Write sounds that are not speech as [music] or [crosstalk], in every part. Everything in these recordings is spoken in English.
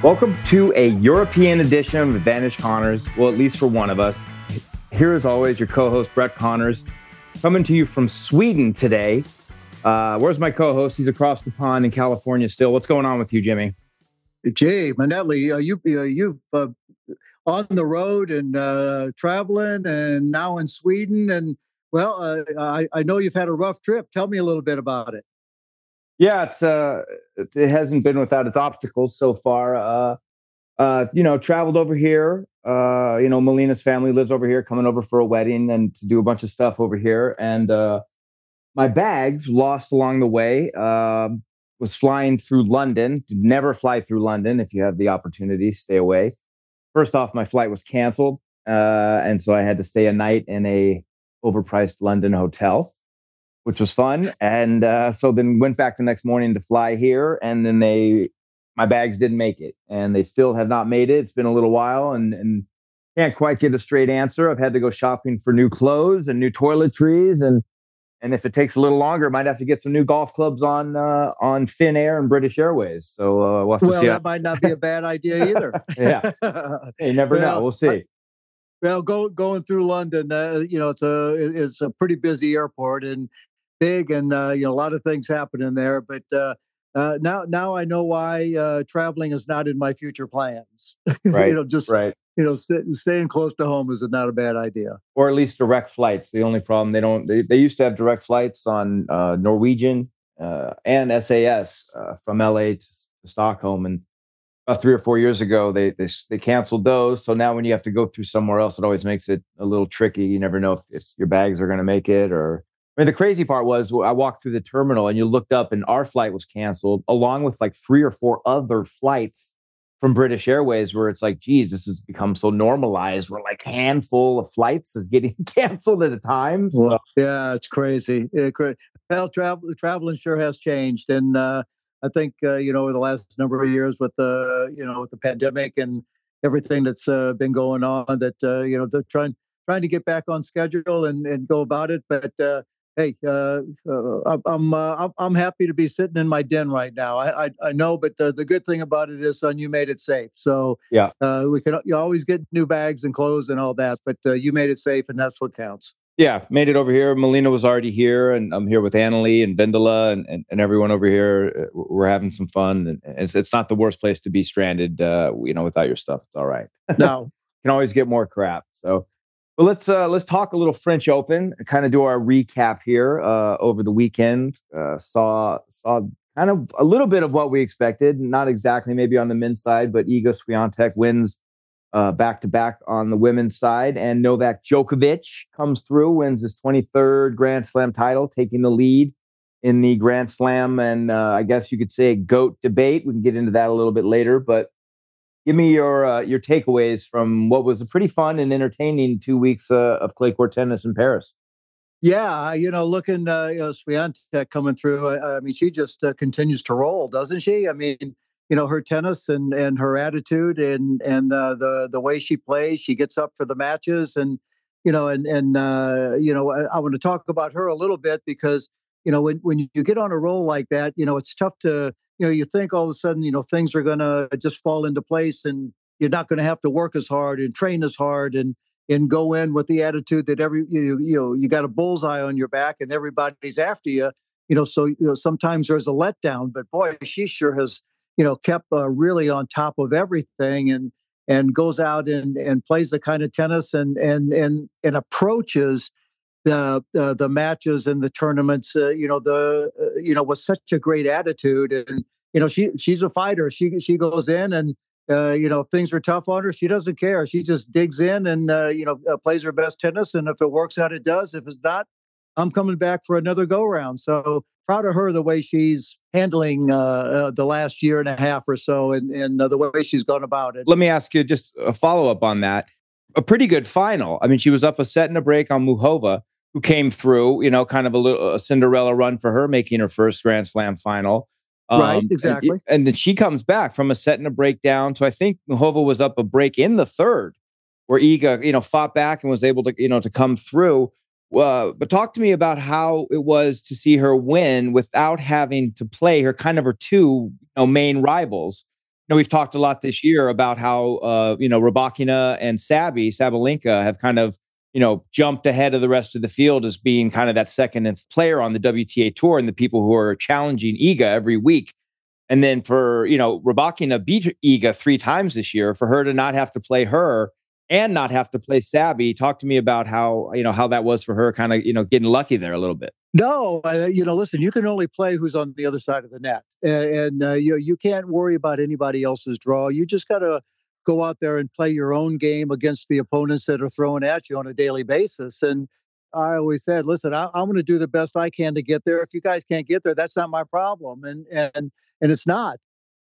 Welcome to a European edition of Advantage Connors. Well, at least for one of us. Here, as always, your co host, Brett Connors, coming to you from Sweden today. Uh, where's my co host? He's across the pond in California still. What's going on with you, Jimmy? Jay Manelli, uh, you, uh, you've uh, on the road and uh, traveling and now in Sweden. And well, uh, I, I know you've had a rough trip. Tell me a little bit about it. Yeah, it's uh, it hasn't been without its obstacles so far. Uh, uh, you know, traveled over here. Uh, you know, Melina's family lives over here, coming over for a wedding and to do a bunch of stuff over here. And uh, my bags lost along the way. Uh, was flying through London. Never fly through London if you have the opportunity. Stay away. First off, my flight was canceled, uh, and so I had to stay a night in a overpriced London hotel which was fun. And uh, so then went back the next morning to fly here, and then they my bags didn't make it, and they still have not made it. It's been a little while, and and can't quite get a straight answer. I've had to go shopping for new clothes and new toiletries, and and if it takes a little longer, might have to get some new golf clubs on uh, on Finnair and British Airways. So uh, we'll, well that might not be a bad idea either. [laughs] yeah, [laughs] you never well, know. We'll see. I, well, go, going through London, uh, you know, it's a it's a pretty busy airport, and big, and uh, you know a lot of things happen in there. But uh, uh, now now I know why uh, traveling is not in my future plans. [laughs] Right. you know, just right. You know, st- staying close to home is not a bad idea. Or at least direct flights. The only problem they don't they, they used to have direct flights on uh, Norwegian uh, and SAS from LA to Stockholm, and about three or four years ago they, they they canceled those. So now when you have to go through somewhere else, it always makes it a little tricky. You never know if, if your bags are going to make it or I mean, the crazy part was I walked through the terminal and you looked up and our flight was canceled, along with like three or four other flights from British Airways, where it's like, geez, this has become so normalized. We're like handful of flights is getting [laughs] canceled at a time. So. Well, yeah, it's crazy. It, well, travel traveling sure has changed, and uh, I think uh, you know over the last number of years with the you know with the pandemic and everything that's uh, been going on, that uh, you know they're trying trying to get back on schedule and and go about it, but uh, hey, uh, uh, I'm uh, I'm happy to be sitting in my den right now. I I, I know, but the, the good thing about it is, son, you made it safe. So yeah, uh, we can you always get new bags and clothes and all that, but uh, you made it safe, and that's what counts. Yeah, made it over here. Melina was already here, and I'm here with Annalie and Vendela and, and, and everyone over here. Uh, we're having some fun, and it's, it's not the worst place to be stranded. you know, without your stuff, it's all right. No, [laughs] you can always get more crap. So but let's uh, let's talk a little French Open kind of do our recap here uh, over the weekend. Uh, saw saw kind of a little bit of what we expected, not exactly maybe on the men's side, but Iga Swiatek wins back to back on the women's side, and Novak Djokovic comes through, wins his 23rd Grand Slam title, taking the lead in the Grand Slam, and uh, I guess you could say goat debate. We can get into that a little bit later, but give me your uh, your takeaways from what was a pretty fun and entertaining two weeks uh, of clay court tennis in Paris. Yeah, you know, looking uh, you know, Swiatek coming through. I, I mean, she just uh, continues to roll, doesn't she? I mean, you know her tennis and and her attitude and and uh, the the way she plays. She gets up for the matches and you know and and uh, you know I, I want to talk about her a little bit because you know when when you get on a roll like that, you know it's tough to you know you think all of a sudden you know things are going to just fall into place and you're not going to have to work as hard and train as hard and and go in with the attitude that every you you know you got a bullseye on your back and everybody's after you you know so you know sometimes there's a letdown but boy she sure has you know kept uh, really on top of everything and and goes out and and plays the kind of tennis and and and and approaches the uh, the matches and the tournaments uh, you know the uh, you know with such a great attitude and you know she she's a fighter she she goes in and uh, you know, things are tough on her, she doesn't care. She just digs in and, uh, you know, uh, plays her best tennis. And if it works out, it does. If it's not, I'm coming back for another go round. So proud of her the way she's handling uh, uh, the last year and a half or so and, and the way she's gone about it. Let me ask you just a follow up on that. A pretty good final. I mean, she was up a set and a break on Muchova, who came through, you know, kind of a little a Cinderella run for her, making her first Grand Slam final. Um, right, exactly. And, and, then she comes back from a set and a breakdown. So I think Muchova was up a break in the third, where Iga, you know, fought back and was able to, you know, to come through. Uh, but talk to me about how it was to see her win without having to play her kind of her two you know, main rivals. You know, we've talked a lot this year about how uh, you know Rybakina and Sabi Sabalenka have kind of you know, jumped ahead of the rest of the field as being kind of that second player on the WTA tour and the people who are challenging Iga every week. And then for, you know, Rybakina beat Iga three times this year, for her to not have to play her and not have to play Sabby. Talk to me about how, you know, how that was for her kind of, you know, getting lucky there a little bit. No, uh, you know, listen, you can only play who's on the other side of the net. And, and uh, you, you can't worry about anybody else's draw. You just got to go out there and play your own game against the opponents that are throwing at you on a daily basis. And I always said, listen, I, am going to do the best I can to get there. If you guys can't get there, that's not my problem. And and and it's not.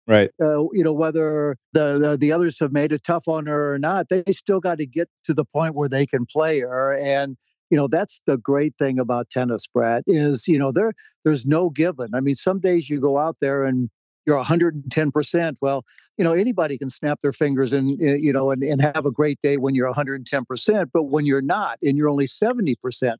Right. Uh, you know whether the, the, the others have made it tough on her or not, they still got to get to the point where they can play her. And you know that's the great thing about tennis, Brad, is you know there there's no given. I mean, some days you go out there and you're 110%. Well, you know, anybody can snap their fingers and, eh, you know, and, and have a great day when you're 110%. But when you're not and you're only 70%,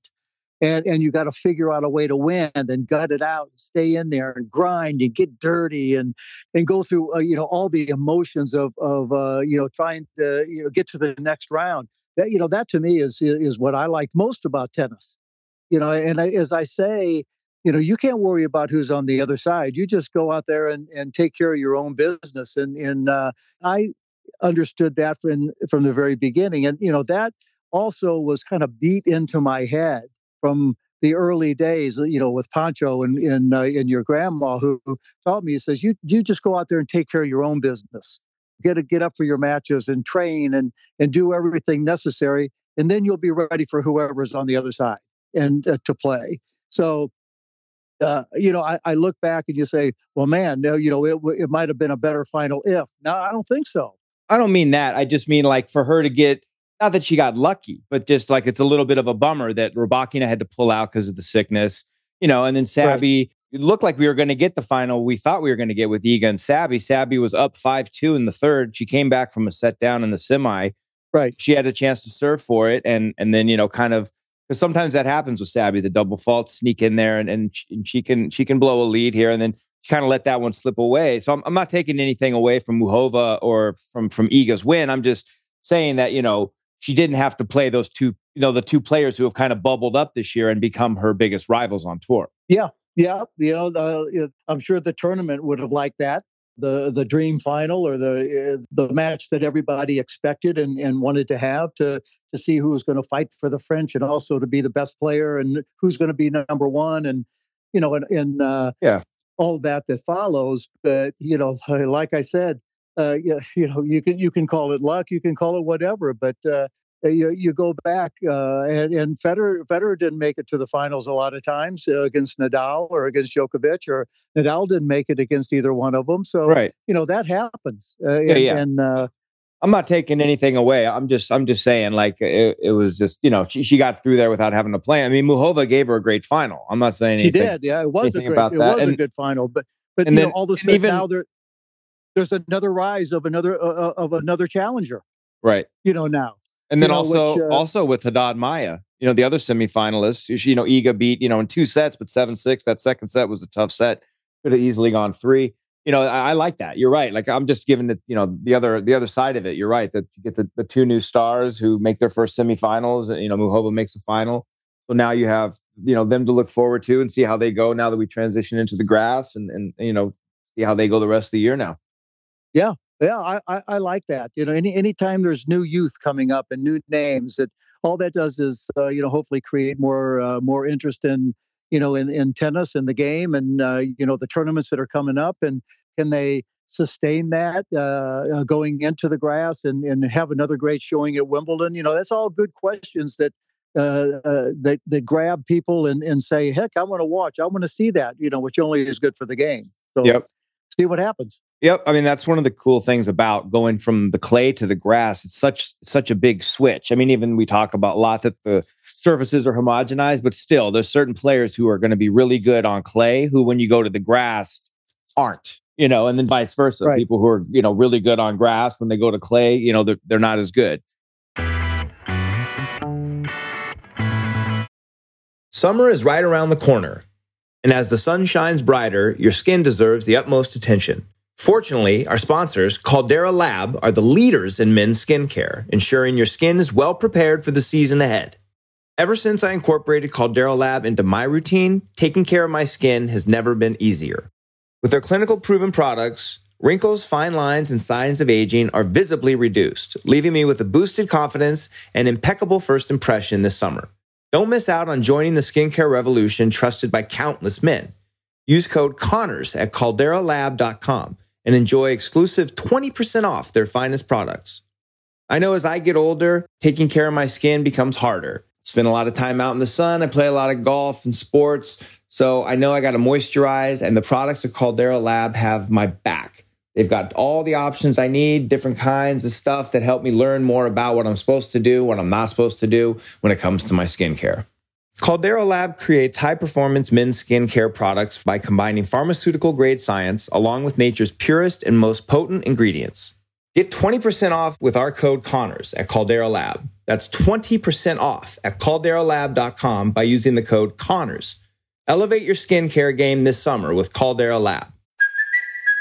and, and you got to figure out a way to win and gut it out and stay in there and grind and get dirty and and go through uh, you know all the emotions of of uh, you know trying to you know get to the next round that you know that to me is is what I liked most about tennis you know and I, as I say you know you can't worry about who's on the other side. You just go out there and, and take care of your own business. And and uh, i understood that from from the very beginning. And you know that also was kind of beat into my head from the early days you know with pancho and and, uh, and your grandma who, taught me. He says you you just go out there and take care of your own business. Get to get up for your matches and train and and do everything necessary and then you'll be ready for whoever's on the other side and uh, to play. So uh, you know, I, I, look back and you say, well, man, no, you know, it, it might have been a better final if. No, I don't think so. I don't mean that. I just mean like for her to get, not that she got lucky, but just like it's a little bit of a bummer that Rybakina had to pull out because of the sickness, you know, and then Sabby, right. it looked like we were going to get the final we thought we were going to get with Iga and Sabby. Sabby was up 5 2 in the third. She came back from a set down in the semi. Right. She had a chance to serve for it and and then, you know, kind of because sometimes that happens with Sabby. The double faults sneak in there, and, and, she, can she can blow a lead here, and then kind of let that one slip away. So I'm, I'm not taking anything away from Muchova or from from Iga's win. I'm just saying that you know she didn't have to play those two you know the two players who have kind of bubbled up this year and become her biggest rivals on tour. Yeah, yeah, you know, I'm sure the tournament would have liked that the the dream final or the the match that everybody expected and, and wanted to have to to see who was going to fight for the French and also to be the best player and who's going to be number one and you know and, and uh, yeah all that that follows. But you know, [laughs] like I said, uh, you, [laughs] you know you can you can call it luck, you can call it whatever, but uh, you, you go back uh, and, and Federer, Federer didn't make it to the finals a lot of times uh, against Nadal or against Djokovic, or Nadal didn't make it against either one of them. So, right. you know, that happens. Uh, yeah, and, yeah. And, uh, I'm not taking anything away. I'm just, I'm just saying, like it, it, was just, you know, she, she got through there without having to play. I mean, Muchova gave her a great final. I'm not saying she did. Yeah, it was a great, it was and, a good final. But, but then, know, all sudden even, now they're there's another rise of another uh, uh of another challenger. Right. You know now. And then you know, also which, uh, also with Haddad Maia, you know, the other semifinalists, you know, Iga beat, you know, in two sets, but seven six. That second set was a tough set. Could have easily gone three. You know, I, I, like that. You're right. Like I'm just giving it, you know, the other the other side of it. You're right that you get the, the two new stars who make their first semifinals. You know, Muchova makes a final. So now you have, you know, them to look forward to and see how they go now that we transition into the grass and and you know, see how they go the rest of the year now. Yeah, yeah, I, I, I, like that. You know, any anytime there's new youth coming up and new names, that all that does is uh, you know hopefully create more uh, more interest in you know in, in tennis and the game and uh, you know the tournaments that are coming up and can they sustain that uh, uh, going into the grass and and have another great showing at Wimbledon? You know, that's all good questions that. Uh, that that grab people and, and say, heck, I want to watch. I want to see that. You know, which only is good for the game. So yep. see what happens. Yep. I mean, that's one of the cool things about going from the clay to the grass. It's such such a big switch. I mean, even we talk about a lot that the surfaces are homogenized, but still there's certain players who are going to be really good on clay who when you go to the grass aren't. You know, and then vice versa. Right. People who are, you know, really good on grass when they go to clay, you know, they're, they're not as good. Summer is right around the corner. And as the sun shines brighter, your skin deserves the utmost attention. Fortunately, our sponsors, Caldera Lab, are the leaders in men's skincare, ensuring your skin is well prepared for the season ahead. Ever since I incorporated Caldera Lab into my routine, taking care of my skin has never been easier. With their clinical proven products, wrinkles, fine lines, and signs of aging are visibly reduced, leaving me with a boosted confidence and impeccable first impression this summer. Don't miss out on joining the skincare revolution trusted by countless men. Use code CONNORS at calderalab.com and enjoy exclusive 20% off their finest products. I know as I get older, taking care of my skin becomes harder. Spend a lot of time out in the sun. I play a lot of golf and sports. So I know I got to moisturize, and the products at Caldera Lab have my back. They've got all the options I need, different kinds of stuff that help me learn more about what I'm supposed to do, what I'm not supposed to do when it comes to my skincare. Caldera Lab creates high performance men's skincare products by combining pharmaceutical grade science along with nature's purest and most potent ingredients. Get 20% off with our code Connors at Caldera Lab. That's 20% off at calderalab.com by using the code Connors. Elevate your skincare game this summer with Caldera Lab.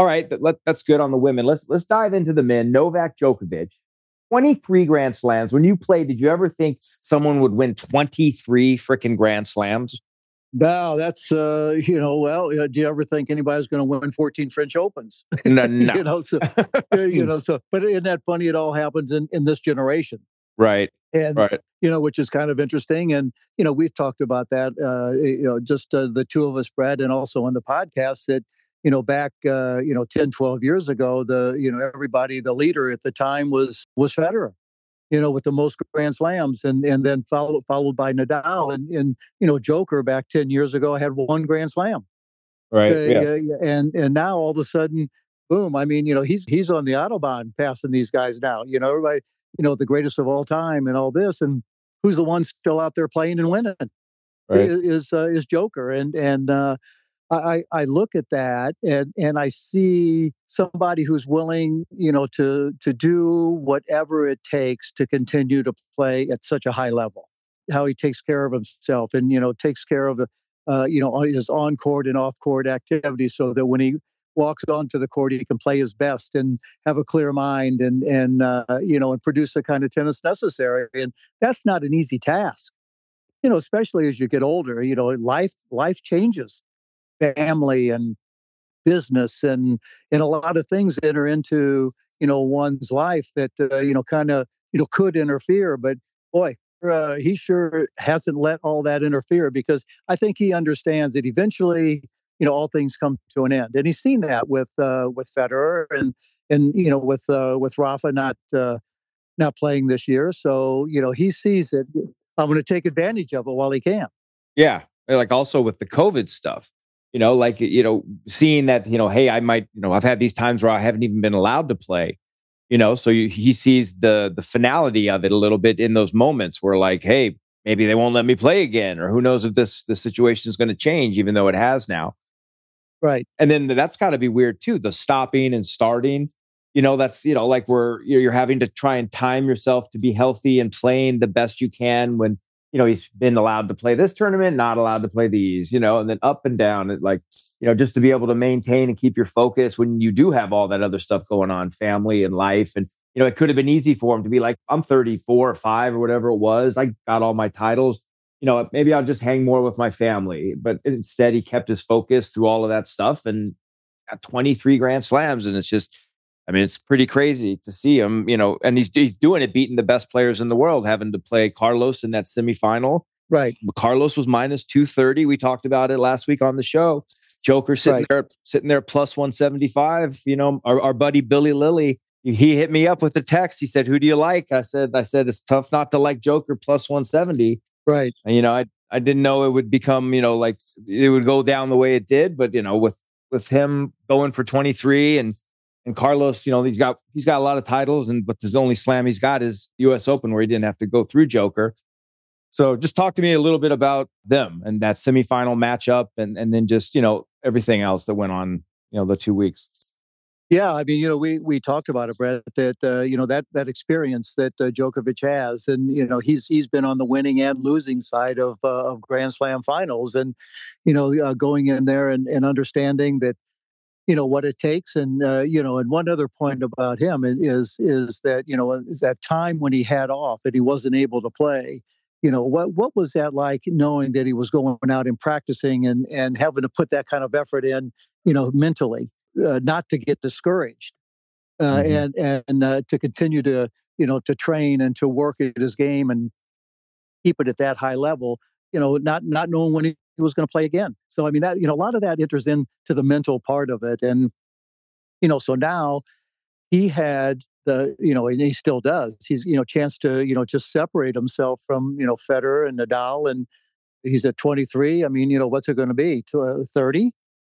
All right, let, that's good on the women. Let's let's dive into the men. Novak Djokovic, 23 Grand Slams. When you played, did you ever think someone would win 23 freaking Grand Slams? No, that's uh, you know, well, uh, do you ever think anybody's going to win 14 French Opens? [laughs] No, no. you know, so [laughs] you know, so but isn't that funny? It all happens in in this generation, right? And right. you know, which is kind of interesting. And you know, we've talked about that. Uh, you know, just uh, the two of us, Brad, and also on the podcast that you know back uh, you know 10 12 years ago the you know everybody the leader at the time was was Federer you know with the most grand slams and and then followed followed by Nadal and and you know Joker back 10 years ago had one grand slam right uh, yeah. and and now all of a sudden boom i mean you know he's he's on the autobahn passing these guys now you know everybody you know the greatest of all time and all this and who's the one still out there playing and winning right. is uh, is Joker and and uh I, I look at that and, and I see somebody who's willing, you know, to to do whatever it takes to continue to play at such a high level. How he takes care of himself and you know takes care of uh, you know his on court and off court activities, so that when he walks onto the court, he can play his best and have a clear mind and and uh, you know and produce the kind of tennis necessary. And that's not an easy task, you know, especially as you get older. You know, life life changes family and business and and a lot of things enter into you know one's life that uh, you know kind of you know could interfere but boy uh, he sure hasn't let all that interfere because i think he understands that eventually you know all things come to an end. And he's seen that with uh, with Federer and and you know with uh, with Rafa not uh, not playing this year. So you know he sees it. I'm going to take advantage of it while he can. Yeah, like also with the COVID stuff. You know, like you know, seeing that you know, hey, I might, you know, I've had these times where I haven't even been allowed to play. You know, so you, he sees the the finality of it a little bit in those moments where, like, hey, maybe they won't let me play again, or who knows if this the situation is going to change, even though it has now. Right. And then that's got to be weird too. The stopping and starting you know that's you know like we're you're having to try and time yourself to be healthy and playing the best you can when you know he's been allowed to play this tournament not allowed to play these you know and then up and down it like you know just to be able to maintain and keep your focus when you do have all that other stuff going on family and life. And you know it could have been easy for him to be like i'm 34 or 5 or whatever it was. I got all my titles. You know maybe i'll just hang more with my family. But instead he kept his focus through all of that stuff and got 23 grand slams. And it's just I mean, it's pretty crazy to see him, you know, and he's he's doing it, beating the best players in the world, having to play Carlos in that semifinal. Right. Carlos was minus 230. We talked about it last week on the show. Joker sitting right. there, sitting there plus 175. You know, our, our buddy Billy Lilly, he hit me up with a text. He said, Who do you like? I said, I said, it's tough not to like Joker plus 170. Right. And you know, I I didn't know it would become, you know, like it would go down the way it did, but you know, with with him going for 23 and and Carlos, you know, he's got he's got a lot of titles, and but his only slam he's got is U.S. Open, where he didn't have to go through Joker. So, just talk to me a little bit about them and that semifinal matchup, and and then just you know everything else that went on, you know, the two weeks. Yeah, I mean, you know, we we talked about it, Brett. That uh, you know that that experience that uh, Djokovic has, and you know he's he's been on the winning and losing side of uh, of Grand Slam finals, and you know uh, going in there and, and understanding that you know what it takes and uh, you know and one other point about him is is that you know is that time when he had off and he wasn't able to play you know what what was that like knowing that he was going out and practicing and and having to put that kind of effort in you know mentally uh, not to get discouraged uh, mm-hmm. and and uh, to continue to you know to train and to work at his game and keep it at that high level you know not not knowing when he he was going to play again. So I mean that you know a lot of that enters into the mental part of it, and you know so now he had the you know and he still does. He's you know chance to you know just separate himself from you know Federer and Nadal, and he's at 23. I mean you know what's it going to be? To uh, 30,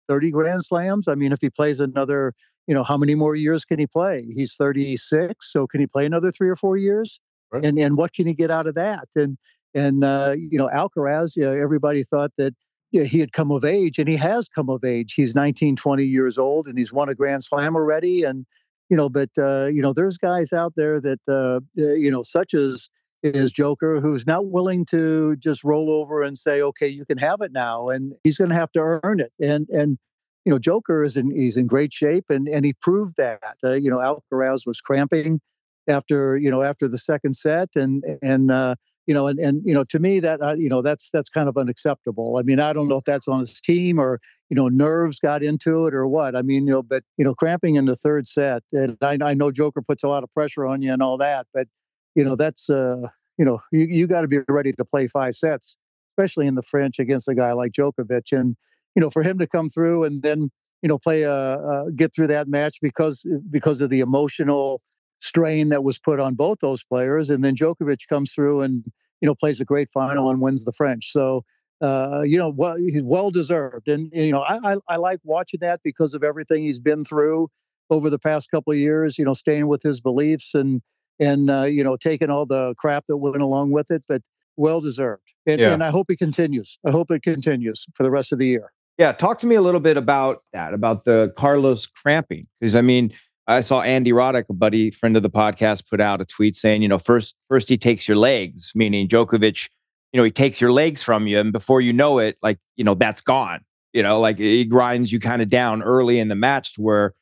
30 Grand Slams. I mean if he plays another you know how many more years can he play? He's 36, so can he play another three or four years? Right. And and what can he get out of that? And and uh, you know, Alcaraz, you know, everybody thought that you know, he had come of age, and he has come of age. He's 19, 20 years old, and he's won a Grand Slam already. And you know, but uh, you know, there's guys out there that uh, uh you know, such as is Joker, who's not willing to just roll over and say, "Okay, you can have it now," and he's going to have to earn it. And and you know, Joker is in he's in great shape, and and he proved that. Uh, you know, Alcaraz was cramping after you know after the second set, and and uh, you know, and, and you know, to me that uh, you know that's that's kind of unacceptable. I mean, I don't know if that's on his team or you know nerves got into it or what. I mean, you know, but you know, cramping in the third set, and I, I know Joker puts a lot of pressure on you and all that, but you know, that's uh, you know, you you got to be ready to play five sets, especially in the French against a guy like Djokovic, and you know, for him to come through and then you know play a uh, uh, get through that match because because of the emotional strain that was put on both those players. And then Djokovic comes through and you know plays a great final and wins the French. So uh, you know, well, he's well deserved. And, and you know, I, I, I like watching that because of everything he's been through over the past couple of years. You know, staying with his beliefs and and uh, you know taking all the crap that went along with it, but well deserved. And, yeah. and I hope it continues. I hope it continues for the rest of the year. Yeah, talk to me a little bit about that, about the Carlos cramping, because I mean, I saw Andy Roddick, a buddy friend of the podcast, put out a tweet saying, you know, first first he takes your legs, meaning Djokovic, you know, he takes your legs from you, and before you know it, like you know, that's gone. You know, like he grinds you kind of down early in the match to where.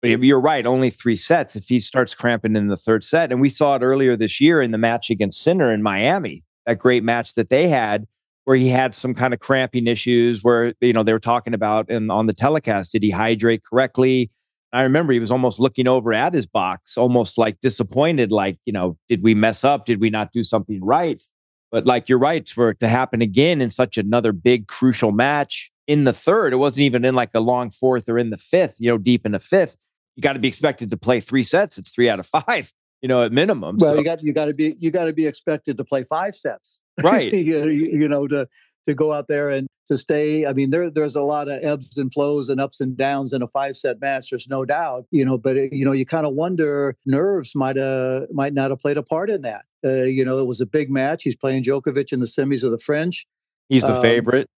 But you're right, only three sets. If he starts cramping in the third set, and we saw it earlier this year in the match against Sinner in Miami, that great match that they had, where he had some kind of cramping issues, where you know they were talking about and on the telecast, did he hydrate correctly? I remember he was almost looking over at his box, almost like disappointed, like, you know, did we mess up? Did we not do something right? But like you're right, for it to happen again in such another big crucial match in the third. It wasn't even in like a long fourth or in the fifth, you know, deep in the fifth. You got to be expected to play three sets. It's three out of [laughs] five, you know, at minimum. Well, so, you got you got to be you got to be expected to play five sets, right? [laughs] you, you know, to to go out there and to stay. I mean, there there's a lot of ebbs and flows and ups and downs in a five set match. There's no doubt, you know. But it, you know, you kind of wonder nerves might uh might not have played a part in that. Uh, you know, it was a big match. He's playing Djokovic in the semis of the French. He's the um, favorite.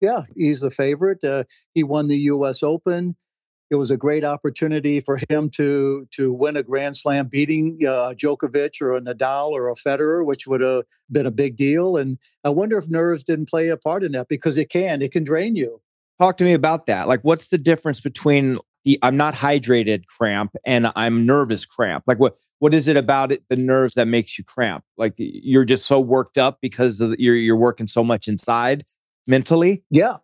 Yeah, he's the favorite. Uh, he won the U.S. Open. It was a great opportunity for him to to win a Grand Slam, beating uh, Djokovic or a Nadal or a Federer, which would have been a big deal. And I wonder if nerves didn't play a part in that because it can it can drain you. Talk to me about that. Like, what's the difference between the I'm not hydrated cramp and I'm nervous cramp? Like, what what is it about it, the nerves that makes you cramp? Like, you're just so worked up because of, you're you're working so much inside mentally. Yeah,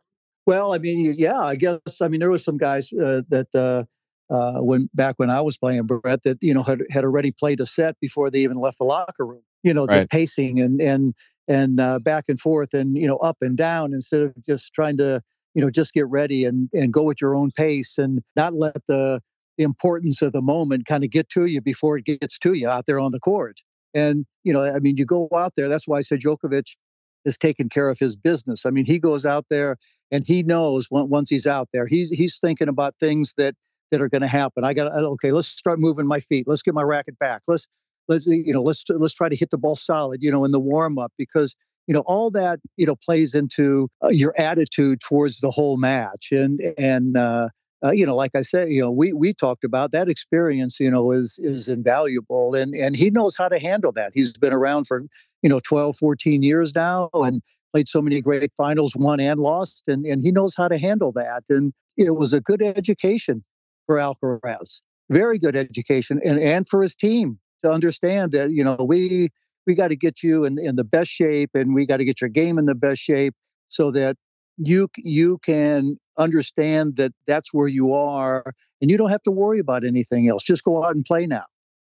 well, I mean, yeah, I guess. I mean, there was some guys uh, that uh, uh, when back when I was playing Brett that you know had had already played a set before they even left the locker room. You know, just right. pacing and and and uh, back and forth and you know up and down instead of just trying to you know just get ready and and go at your own pace and not let the the importance of the moment kind of get to you before it gets to you out there on the court. And you know, I mean, you go out there. That's why I said Djokovic is taking care of his business. I mean, he goes out there and he knows once he's out there, he's he's thinking about things that that are going to happen. I got okay. Let's start moving my feet. Let's get my racket back. Let's let's you know let's let's try to hit the ball solid. You know, in the warm up because you know all that you know plays into uh, your attitude towards the whole match and and uh, uh, you know like i said you know we we talked about that experience you know is is invaluable and and he knows how to handle that he's been around for you know 12 14 years now and played so many great finals, won and lost, and, and he knows how to handle that. And it was a good education for Alcaraz, very good education, and, and for his team to understand that, you know, we we got to get you in, in the best shape and we got to get your game in the best shape so that you you can understand that that's where you are and you don't have to worry about anything else just go out and play now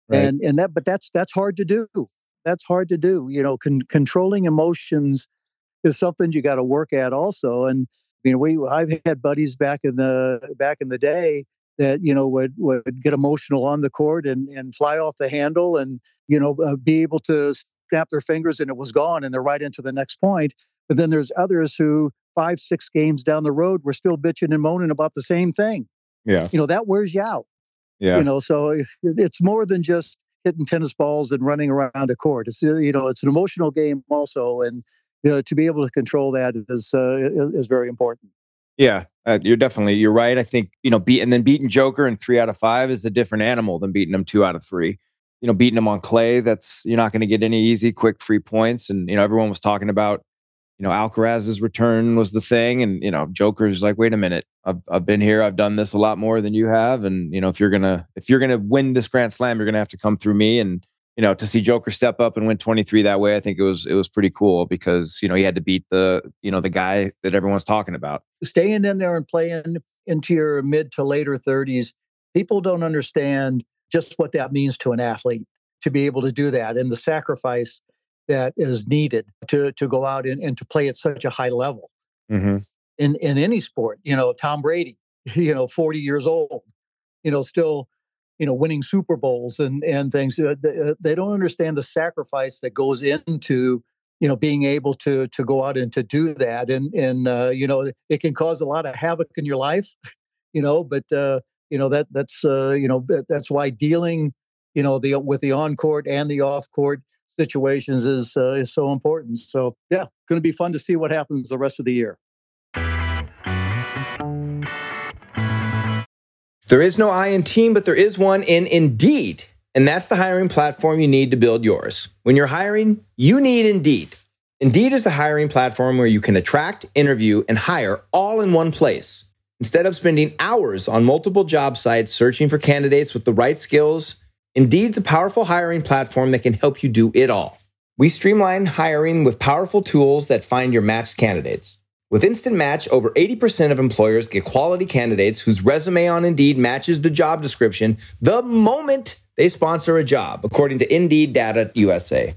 right. and and that but that's that's hard to do that's hard to do you know con- controlling emotions is something you got to work at also. And you know, we I've had buddies back in the back in the day that you know would would get emotional on the court and and fly off the handle and you know uh, be able to snap their fingers and it was gone and they're right into the next point. But then there's others who five six games down the road were still bitching and moaning about the same thing. Yeah, you know that wears you out. Yeah, you know, so it's more than just hitting tennis balls and running around a court. It's you know it's an emotional game also, and you know, to be able to control that is uh, is very important. Yeah, uh, you're definitely you're right. I think you know, beat and then beating Joker in three out of five is a different animal than beating him two out of three. You know, beating him on clay, that's you're not going to get any easy, quick, free points. And you know, everyone was talking about, you know, Alcaraz's return was the thing, and you know, Joker's like, wait a minute, I've I've been here, I've done this a lot more than you have, and you know, if you're gonna if you're gonna win this Grand Slam, you're gonna have to come through me and you know, to see Joker step up and win 23 that way, I think it was it was pretty cool because you know he had to beat the you know the guy that everyone's talking about. Staying in there and playing into your mid to later 30s, people don't understand just what that means to an athlete to be able to do that and the sacrifice that is needed to to go out and, and to play at such a high level mm-hmm. in in any sport. You know, Tom Brady, [laughs] you know, 40 years old, you know, still you know winning super bowls and and things uh, uh, they don't understand the sacrifice that goes into you know being able to to go out and to do that. And and uh, you know it can cause a lot of havoc in your life [laughs] you know but uh, you know that that's uh, you know that's why dealing you know the with the on court and the off court situations is uh, is so important. So yeah going to be fun to see what happens the rest of the year There is no I in team, but there is one in Indeed. And that's the hiring platform you need to build yours. When you're hiring, you need Indeed. Indeed is the hiring platform where you can attract, interview, and hire all in one place. Instead of spending hours on multiple job sites searching for candidates with the right skills, Indeed's a powerful hiring platform that can help you do it all. We streamline hiring with powerful tools that find your matched candidates. With Instant Match, over 80% of employers get quality candidates whose resume on Indeed matches the job description the moment they sponsor a job, according to Indeed Data USA.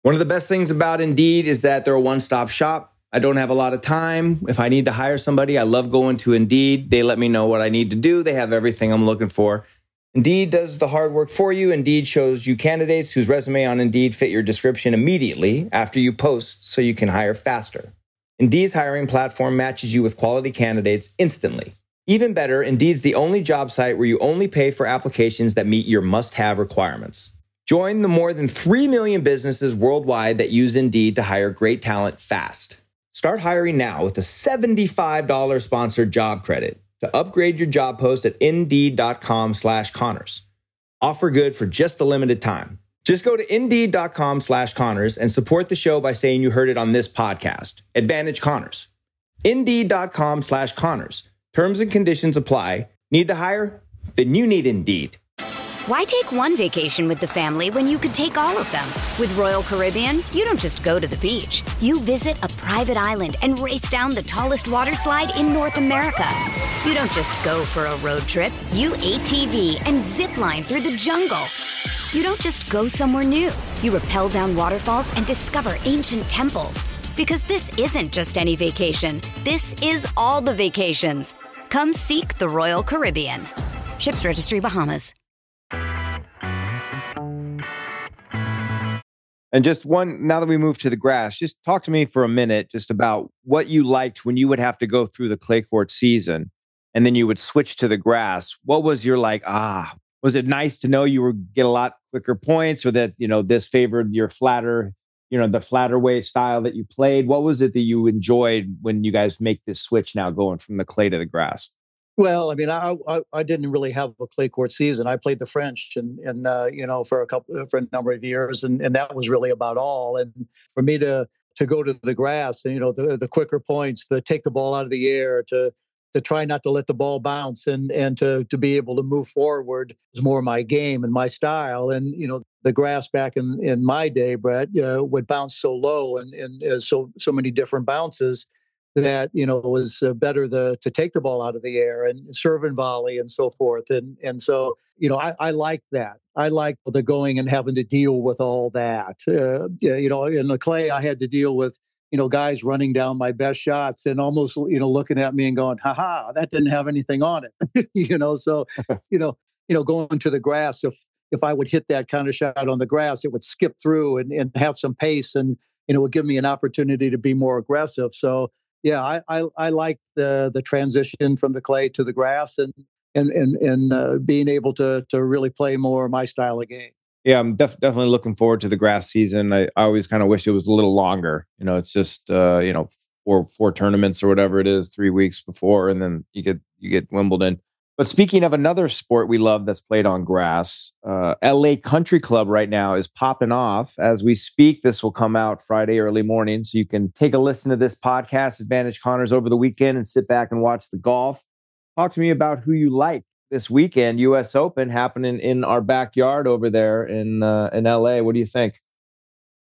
One of the best things about Indeed is that they're a one stop shop I don't have a lot of time. If I need to hire somebody, I love going to Indeed. They let me know what I need to do. They have everything I'm looking for. Indeed does the hard work for you. Indeed shows you candidates whose resume on Indeed fit your description immediately after you post so you can hire faster. Indeed's hiring platform matches you with quality candidates instantly. Even better, Indeed's the only job site where you only pay for applications that meet your must have requirements. Join the more than 3 million businesses worldwide that use Indeed to hire great talent fast. Start hiring now with a $75 sponsored job credit to upgrade your job post at indeed.com slash Connors. Offer good for just a limited time. Just go to indeed.com slash Connors and support the show by saying you heard it on this podcast. Advantage Connors. Indeed.com slash Connors. Terms and conditions apply. Need to hire? Then you need Indeed. Why take one vacation with the family when you could take all of them? With Royal Caribbean, you don't just go to the beach. You visit a private island and race down the tallest water slide in North America. You don't just go for a road trip. You ATV and zip line through the jungle. You don't just go somewhere new. You rappel down waterfalls and discover ancient temples. Because this isn't just any vacation. This is all the vacations. Come seek the Royal Caribbean. Ships Registry Bahamas. And just one, now that we move to the grass, just talk to me for a minute just about what you liked when you would have to go through the clay court season and then you would switch to the grass. What was your like, ah, was it nice to know you would get a lot quicker points or that, you know, this favored your flatter, you know, the flatter way style that you played? What was it that you enjoyed when you guys make this switch now going from the clay to the grass? Well, I mean, I, I, I didn't really have a clay court season. I played the French and and uh, you know for a couple for a number of years, and and that was really about all. And for me to to go to the grass and you know the the quicker points, to take the ball out of the air, to to try not to let the ball bounce and and to to be able to move forward is more my game and my style. And you know the grass back in in my day, Brett, uh, would bounce so low and and uh, so so many different bounces that you know was uh, better the, to take the ball out of the air and serve and volley and so forth. And and so you know I, I like that. I like the going and having to deal with all that. Uh, you know in the clay I had to deal with you know guys running down my best shots and almost you know looking at me and going haha that didn't have anything on it [laughs] you know so [laughs] you know you know going to the grass if if I would hit that kind of shot on the grass it would skip through and, and have some pace and you know would give me an opportunity to be more aggressive so yeah, I, I, I like the the transition from the clay to the grass and and and and uh, being able to to really play more my style of game. Yeah, I'm def- definitely looking forward to the grass season. I, I always kind of wish it was a little longer. You know, it's just uh, you know four four tournaments or whatever it is, three weeks before, and then you get you get Wimbledon. But speaking of another sport we love that's played on grass, uh, LA Country Club right now is popping off as we speak. This will come out Friday early morning, so you can take a listen to this podcast, Advantage Connors, over the weekend and sit back and watch the golf. Talk to me about who you like this weekend. U.S. Open happening in our backyard over there in uh, in LA. What do you think?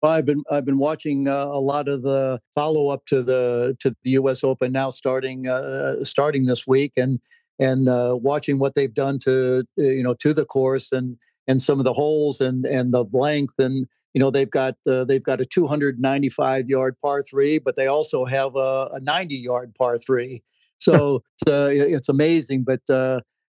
Well, I've been I've been watching uh, a lot of the follow up to the to the U.S. Open now starting uh, starting this week, and and uh, watching what they've done to uh, you know to the course and and some of the holes and and the length and you know they've got uh, they've got a 295 yard par three, but they also have a, a 90 yard par three. So it's, uh, it's amazing. But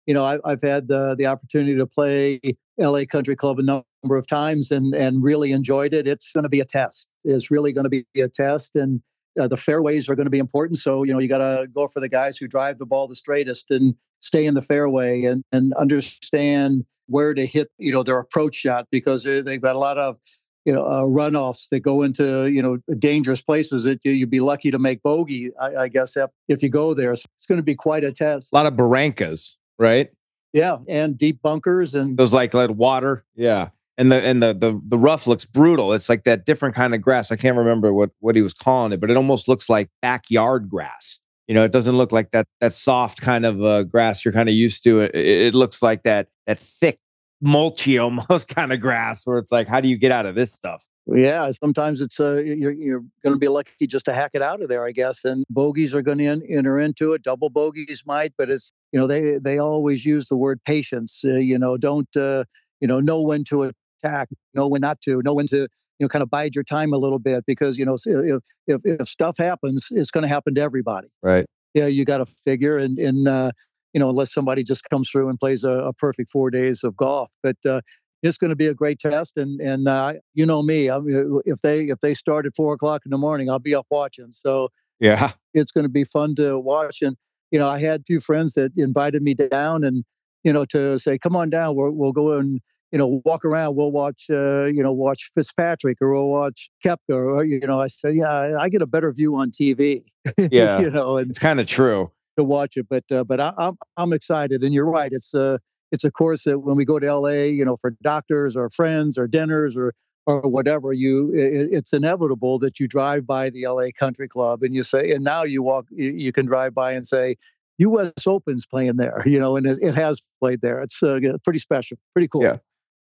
you know I, have had the the opportunity to play LA Country Club a number of times and and really enjoyed it. It's going to be a test. It's really going to be a test and uh, the fairways are going to be important. So, you know, you got to go for the guys who drive the ball the straightest and stay in the fairway and, and understand where to hit, you know, their approach shot because they've got a lot of, you know, uh, runoffs that go into, you know, dangerous places that you'd be lucky to make bogey, I, I guess, if you go there. So it's going to be quite a test. A lot of barrancas, right? Yeah. And deep bunkers and those like, like water. Yeah and the and the, the the rough looks brutal. It's like that different kind of grass. I can't remember what what he was calling it, but it almost looks like backyard grass. You know, it doesn't look like that that soft kind of uh, grass you're kind of used to. It, it looks like that that thick, mulchy [laughs] almost kind of grass where it's like, how do you get out of this stuff? Yeah, sometimes it's uh, you're you're going to be lucky just to hack it out of there, I guess. And bogeys are going to enter into it. Double bogeys might, but it's you know they they always use the word patience. Uh, you know, don't uh, you know know when to attack, know when not to, know when to you know kind of bide your time a little bit because you know if if, if stuff happens, it's going to happen to everybody. Right. Yeah, you got to figure and and uh, you know unless somebody just comes through and plays a, a perfect four days of golf, but. Uh, it's going to be a great test, and and uh, you know me. I mean, if they if they start at four o'clock in the morning, I'll be up watching. So yeah, it's going to be fun to watch. And you know, I had two friends that invited me down, and you know, to say, "Come on down, we'll, we'll go and you know walk around. We'll watch, uh, you know, watch Fitzpatrick or we'll watch Koepka." Or you know, I said, "Yeah, I get a better view on TV." [laughs] Yeah, you know, and it's kind of true to watch it. But uh, but I, am I'm, I'm excited, and you're right. It's uh it's a course that when we go to LA, you know, for doctors or friends or dinners or or whatever, you it, it's inevitable that you drive by the LA Country Club and you say, and now you walk, you, you can drive by and say, U.S. Open's playing there, [laughs] you know, and it, it has played there. It's uh, pretty special, pretty cool. Yeah.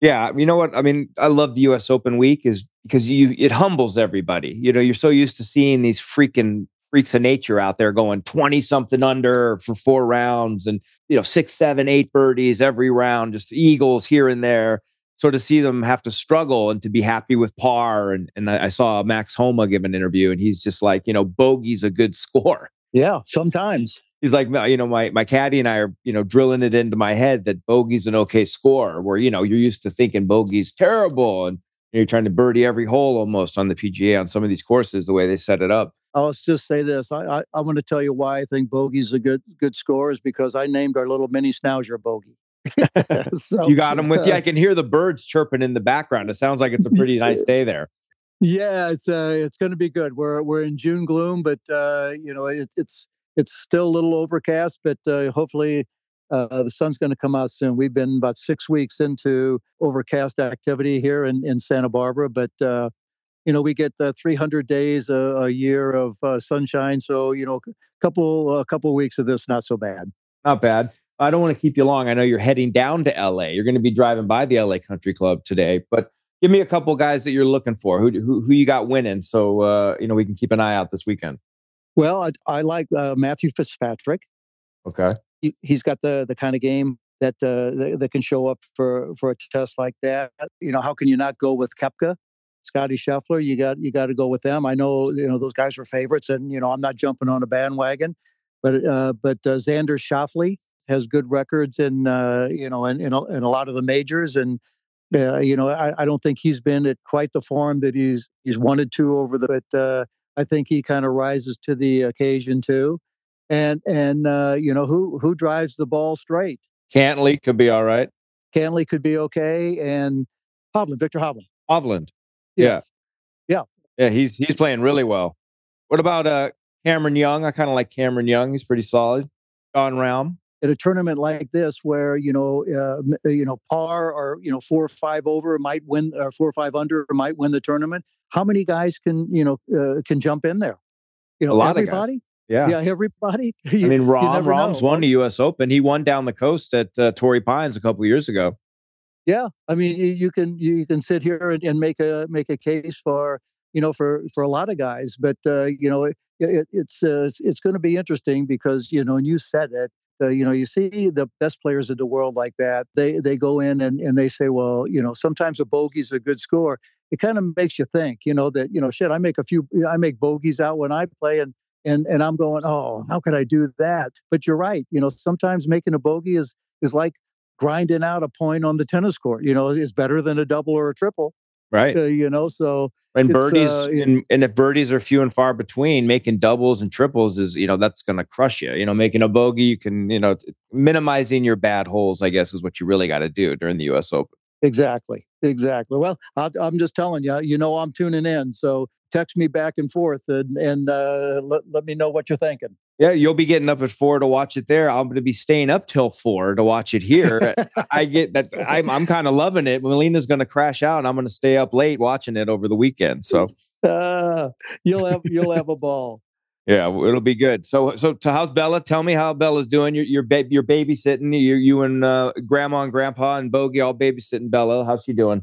Yeah, you know what? I mean, I love the U.S. Open week is because you it humbles everybody. You know, you're so used to seeing these freaking freaks of nature out there going 20 something under for four rounds and you know six seven eight birdies every round just eagles here and there so to see them have to struggle and to be happy with par. And, and I, I saw max homa give an interview and he's just like you know bogey's a good [laughs] score. Yeah sometimes. He's like you know my my caddy and i are you know drilling it into my head that bogey's an okay score where you know you're used to thinking bogey's terrible and you're trying to birdie every hole almost on the pga on some of these courses the way they set it up I'll just say this. I, I, I want to tell you why I think bogey's a good good score is because I named our little mini schnauzer bogey. [laughs] [laughs] so, you got him with you. I [laughs] can hear the birds chirping in the background. It sounds like it's a pretty nice day there. Yeah, it's uh, it's going to be good. We're we're in June gloom, but uh, you know it, it's it's still a little overcast, but uh, hopefully uh, the sun's going to come out soon. We've been about six weeks into overcast activity here in, in Santa Barbara, but uh, you know we get uh, 300 days a, a year of uh, sunshine so you know a couple a couple of weeks of this not so bad. Not bad. I don't want to keep you long. I know you're heading down to la you're going to be driving by the la country club today but give me a couple guys that you're looking for. Who who, who you got winning? So uh, you know we can keep an eye out this weekend. Well i, I like uh, matthew fitzpatrick. Okay he, has got the the kind of game that, uh, that, that can show up for for a test like that you know how can you not go with Koepka, Scotty Scheffler, you got you got to go with them. I know you know those guys are favorites, and you know I'm not jumping on a bandwagon, but uh, but uh, Xander Schauffele has good records in uh, you know in, in a, in, a, lot of the majors, and uh, you know I, I, don't think he's been at quite the form that he's he's wanted to over the. But uh, I think he kind of rises to the occasion too, and and uh, you know who who drives the ball straight. Cantlay could be all right. Cantlay could be okay, and Hovland, Viktor Hovland. Hovland. Yes. Yeah. Yeah. Yeah. He's he's playing really well. What about uh Cameron Young? I kind of like Cameron Young. He's pretty solid. Jon Rahm. At a tournament like this, where you know, uh, you know, par or you know, four or five over might win, or four or five under might win the tournament. How many guys can you know uh, can jump in there? You know, a lot everybody. Of guys. Yeah, yeah, everybody. [laughs] I mean, Rahm, Rahm's know. won the U.S. Open. He won down the coast at uh, Torrey Pines a couple years ago yeah i mean you, you can you can sit here and, and, make a make a case for you know for for a lot of guys but uh, you know it, it, it's uh, it's, it's going to be interesting because you know and you said it uh, you know you see the best players in the world like that they they go in and, and they say well you know sometimes a bogey's a good score it kind of makes you think you know that you know shit i make a few i make bogeys out when i play and and and i'm going oh how could i do that but you're right you know sometimes making a bogey is is like grinding out a point on the tennis court. You know, is better than a double or a triple. Right. Uh, you know, so and birdies uh, and, and if birdies are few and far between, making doubles and triples is you know that's going to crush you. You know, making a bogey, you can you know minimizing your bad holes. I guess is what you really got to do during the U.S. Open. Exactly. Exactly. Well, i am just telling you. You know, I'm tuning in. So text me back and forth and and uh, let let me know what you're thinking. Yeah, you'll be getting up at four to watch it there. I'm going to be staying up till four to watch it here. I get that. I'm, I'm kind of loving it. Melina's going to crash out, and I'm going to stay up late watching it over the weekend. So uh, [laughs] you'll have you'll have a ball. Yeah, it'll be good. So, so to how's Bella? Tell me how Bella's doing. You're you're, ba- you're babysitting. You you and uh, Grandma and Grandpa and Bogey all babysitting Bella. How's she doing?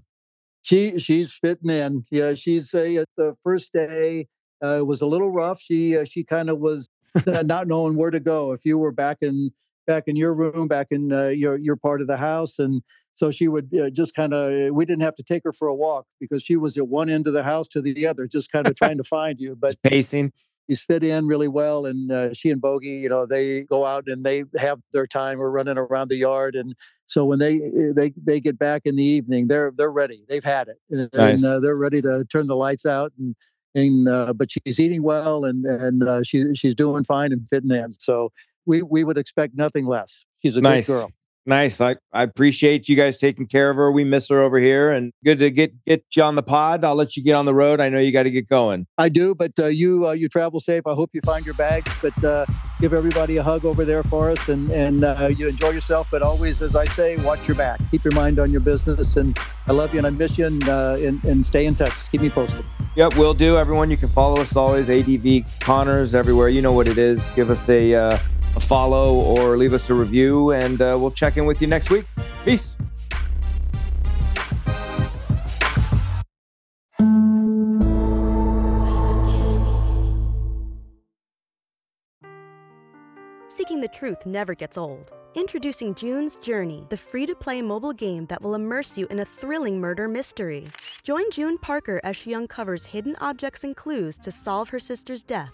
She she's fitting in. Yeah, she's uh, the first day uh, was a little rough. She uh, she kind of was not knowing where to go. If you were back in back in your room, back in uh, your your part of the house, and so she would uh, just kind of we didn't have to take her for a walk because she was at one end of the house to the other just kind of trying to find you but pacing. She's fit in really well and uh, she and bogey you know they go out and they have their time We're running around the yard and so when they uh, they they get back in the evening they're they're ready they've had it and, Nice. uh, they're ready to turn the lights out and and uh, but she's eating well and and uh, she she's doing fine and fitting in so we we would expect nothing less she's a Nice. good girl Nice. I, I appreciate you guys taking care of her. We miss her over here and good to get get you on the pod. I'll let you get on the road. I know you got to get going. I do, but uh, you uh, you travel safe. I hope you find your bags, but uh, give everybody a hug over there for us, and and uh, you enjoy yourself. But always, as I say, watch your back. Keep your mind on your business, and I love you and I miss you, and uh, and, and stay in touch. Keep me posted. Yep, we'll do. Everyone, you can follow us always. ADV Connors everywhere. You know what it is. Give us a uh, a follow or leave us a review, and uh, we'll check in with you next week. Peace. Seeking the truth never gets old. Introducing June's Journey, the free to play mobile game that will immerse you in a thrilling murder mystery. Join June Parker as she uncovers hidden objects and clues to solve her sister's death